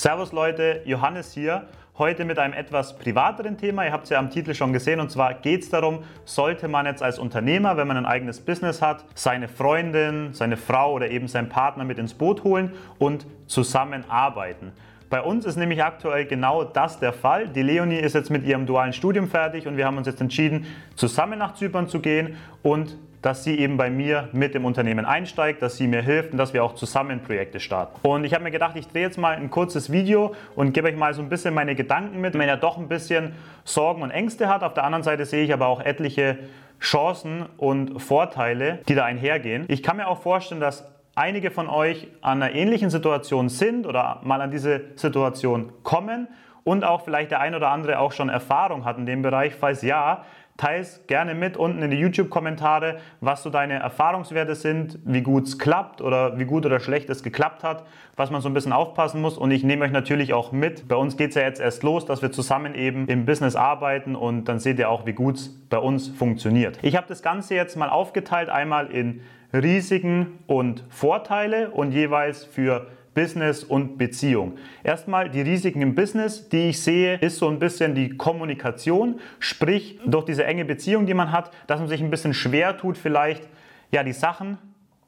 Servus Leute, Johannes hier. Heute mit einem etwas privateren Thema. Ihr habt es ja am Titel schon gesehen. Und zwar geht es darum, sollte man jetzt als Unternehmer, wenn man ein eigenes Business hat, seine Freundin, seine Frau oder eben seinen Partner mit ins Boot holen und zusammenarbeiten. Bei uns ist nämlich aktuell genau das der Fall. Die Leonie ist jetzt mit ihrem dualen Studium fertig und wir haben uns jetzt entschieden, zusammen nach Zypern zu gehen und dass sie eben bei mir mit im Unternehmen einsteigt, dass sie mir hilft und dass wir auch zusammen Projekte starten. Und ich habe mir gedacht, ich drehe jetzt mal ein kurzes Video und gebe euch mal so ein bisschen meine Gedanken mit. Wenn er doch ein bisschen Sorgen und Ängste hat, auf der anderen Seite sehe ich aber auch etliche Chancen und Vorteile, die da einhergehen. Ich kann mir auch vorstellen, dass einige von euch an einer ähnlichen Situation sind oder mal an diese Situation kommen und auch vielleicht der ein oder andere auch schon Erfahrung hat in dem Bereich. Falls ja, Teils gerne mit unten in die YouTube-Kommentare, was so deine Erfahrungswerte sind, wie gut es klappt oder wie gut oder schlecht es geklappt hat, was man so ein bisschen aufpassen muss. Und ich nehme euch natürlich auch mit. Bei uns geht es ja jetzt erst los, dass wir zusammen eben im Business arbeiten und dann seht ihr auch, wie gut es bei uns funktioniert. Ich habe das Ganze jetzt mal aufgeteilt, einmal in Risiken und Vorteile und jeweils für Business und Beziehung. Erstmal die Risiken im Business, die ich sehe, ist so ein bisschen die Kommunikation, sprich durch diese enge Beziehung, die man hat, dass man sich ein bisschen schwer tut, vielleicht ja die Sachen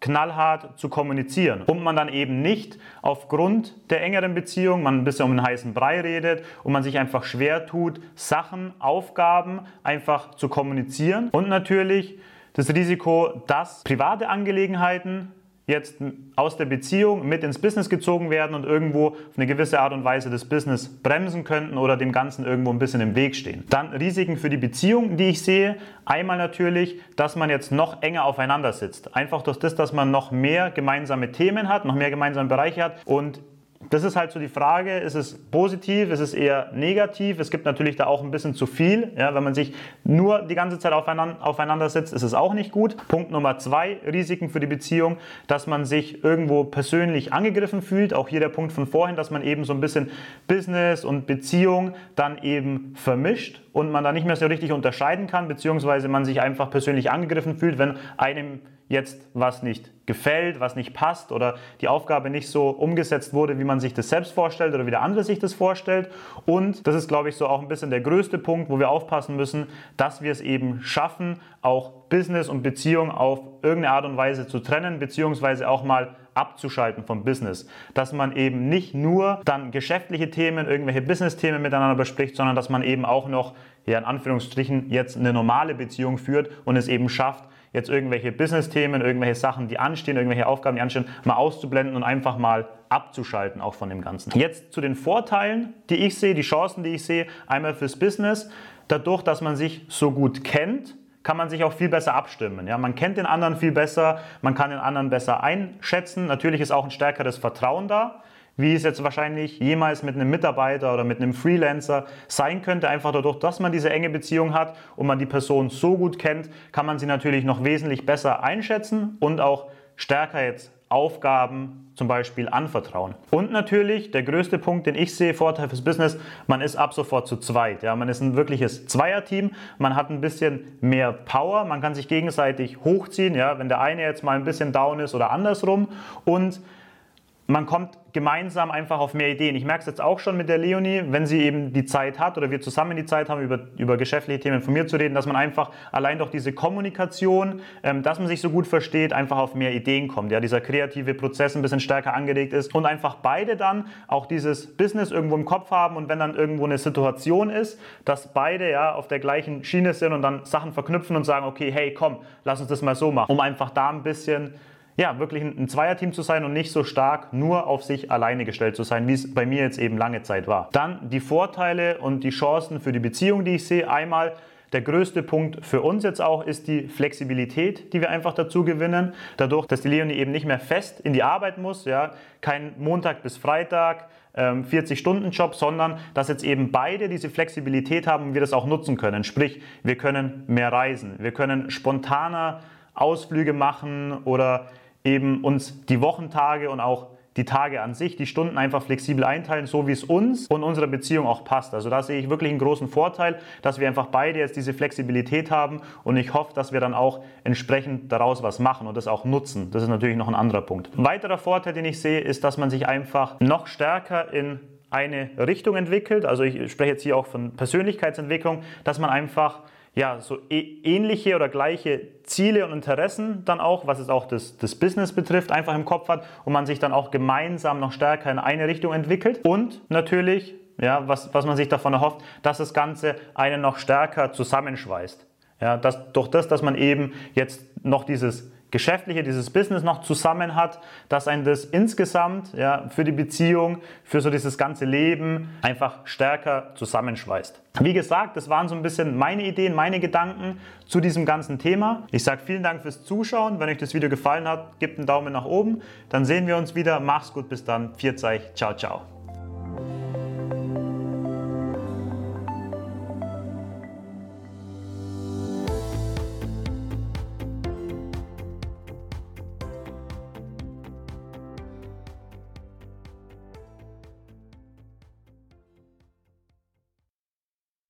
knallhart zu kommunizieren. Und man dann eben nicht aufgrund der engeren Beziehung, man ein bisschen um den heißen Brei redet und man sich einfach schwer tut, Sachen, Aufgaben einfach zu kommunizieren. Und natürlich das Risiko, dass private Angelegenheiten jetzt aus der Beziehung mit ins Business gezogen werden und irgendwo auf eine gewisse Art und Weise das Business bremsen könnten oder dem Ganzen irgendwo ein bisschen im Weg stehen. Dann Risiken für die Beziehung, die ich sehe. Einmal natürlich, dass man jetzt noch enger aufeinander sitzt. Einfach durch das, dass man noch mehr gemeinsame Themen hat, noch mehr gemeinsame Bereiche hat und das ist halt so die Frage, ist es positiv, ist es eher negativ? Es gibt natürlich da auch ein bisschen zu viel. Ja, wenn man sich nur die ganze Zeit aufeinander, sitzt, ist es auch nicht gut. Punkt Nummer zwei, Risiken für die Beziehung, dass man sich irgendwo persönlich angegriffen fühlt. Auch hier der Punkt von vorhin, dass man eben so ein bisschen Business und Beziehung dann eben vermischt und man da nicht mehr so richtig unterscheiden kann, beziehungsweise man sich einfach persönlich angegriffen fühlt, wenn einem jetzt was nicht gefällt, was nicht passt oder die Aufgabe nicht so umgesetzt wurde, wie man sich das selbst vorstellt oder wie der andere sich das vorstellt. Und das ist, glaube ich, so auch ein bisschen der größte Punkt, wo wir aufpassen müssen, dass wir es eben schaffen, auch Business und Beziehung auf irgendeine Art und Weise zu trennen, beziehungsweise auch mal abzuschalten vom Business. Dass man eben nicht nur dann geschäftliche Themen, irgendwelche Business-Themen miteinander bespricht, sondern dass man eben auch noch, ja in Anführungsstrichen, jetzt eine normale Beziehung führt und es eben schafft, jetzt irgendwelche Business-Themen, irgendwelche Sachen, die anstehen, irgendwelche Aufgaben, die anstehen, mal auszublenden und einfach mal abzuschalten auch von dem Ganzen. Jetzt zu den Vorteilen, die ich sehe, die Chancen, die ich sehe, einmal fürs Business. Dadurch, dass man sich so gut kennt, kann man sich auch viel besser abstimmen. Ja, man kennt den anderen viel besser, man kann den anderen besser einschätzen. Natürlich ist auch ein stärkeres Vertrauen da, wie es jetzt wahrscheinlich jemals mit einem Mitarbeiter oder mit einem Freelancer sein könnte. Einfach dadurch, dass man diese enge Beziehung hat und man die Person so gut kennt, kann man sie natürlich noch wesentlich besser einschätzen und auch stärker jetzt Aufgaben zum Beispiel anvertrauen. Und natürlich der größte Punkt, den ich sehe, Vorteil fürs Business, man ist ab sofort zu zweit. Ja, man ist ein wirkliches Zweierteam, man hat ein bisschen mehr Power, man kann sich gegenseitig hochziehen, ja, wenn der eine jetzt mal ein bisschen down ist oder andersrum und man kommt gemeinsam einfach auf mehr Ideen. Ich merke es jetzt auch schon mit der Leonie, wenn sie eben die Zeit hat oder wir zusammen die Zeit haben, über, über geschäftliche Themen von mir zu reden, dass man einfach allein durch diese Kommunikation, ähm, dass man sich so gut versteht, einfach auf mehr Ideen kommt. Ja, dieser kreative Prozess ein bisschen stärker angeregt ist und einfach beide dann auch dieses Business irgendwo im Kopf haben und wenn dann irgendwo eine Situation ist, dass beide ja auf der gleichen Schiene sind und dann Sachen verknüpfen und sagen, okay, hey, komm, lass uns das mal so machen, um einfach da ein bisschen ja, wirklich ein Zweierteam zu sein und nicht so stark nur auf sich alleine gestellt zu sein, wie es bei mir jetzt eben lange Zeit war. Dann die Vorteile und die Chancen für die Beziehung, die ich sehe. Einmal der größte Punkt für uns jetzt auch ist die Flexibilität, die wir einfach dazu gewinnen. Dadurch, dass die Leonie eben nicht mehr fest in die Arbeit muss, ja, kein Montag bis Freitag, 40-Stunden-Job, ähm, sondern dass jetzt eben beide diese Flexibilität haben und wir das auch nutzen können. Sprich, wir können mehr reisen, wir können spontaner Ausflüge machen oder eben uns die Wochentage und auch die Tage an sich, die Stunden einfach flexibel einteilen, so wie es uns und unserer Beziehung auch passt. Also da sehe ich wirklich einen großen Vorteil, dass wir einfach beide jetzt diese Flexibilität haben und ich hoffe, dass wir dann auch entsprechend daraus was machen und das auch nutzen. Das ist natürlich noch ein anderer Punkt. Ein weiterer Vorteil, den ich sehe, ist, dass man sich einfach noch stärker in eine Richtung entwickelt, also ich spreche jetzt hier auch von Persönlichkeitsentwicklung, dass man einfach ja, so ähnliche oder gleiche Ziele und Interessen dann auch, was es auch das, das Business betrifft, einfach im Kopf hat und man sich dann auch gemeinsam noch stärker in eine Richtung entwickelt. Und natürlich, ja, was, was man sich davon erhofft, dass das Ganze einen noch stärker zusammenschweißt. Ja, dass, durch das, dass man eben jetzt noch dieses Geschäftliche, dieses Business noch zusammen hat, dass ein das insgesamt ja, für die Beziehung, für so dieses ganze Leben einfach stärker zusammenschweißt. Wie gesagt, das waren so ein bisschen meine Ideen, meine Gedanken zu diesem ganzen Thema. Ich sage vielen Dank fürs Zuschauen. Wenn euch das Video gefallen hat, gebt einen Daumen nach oben. Dann sehen wir uns wieder. Mach's gut, bis dann. Viert euch. Ciao, ciao.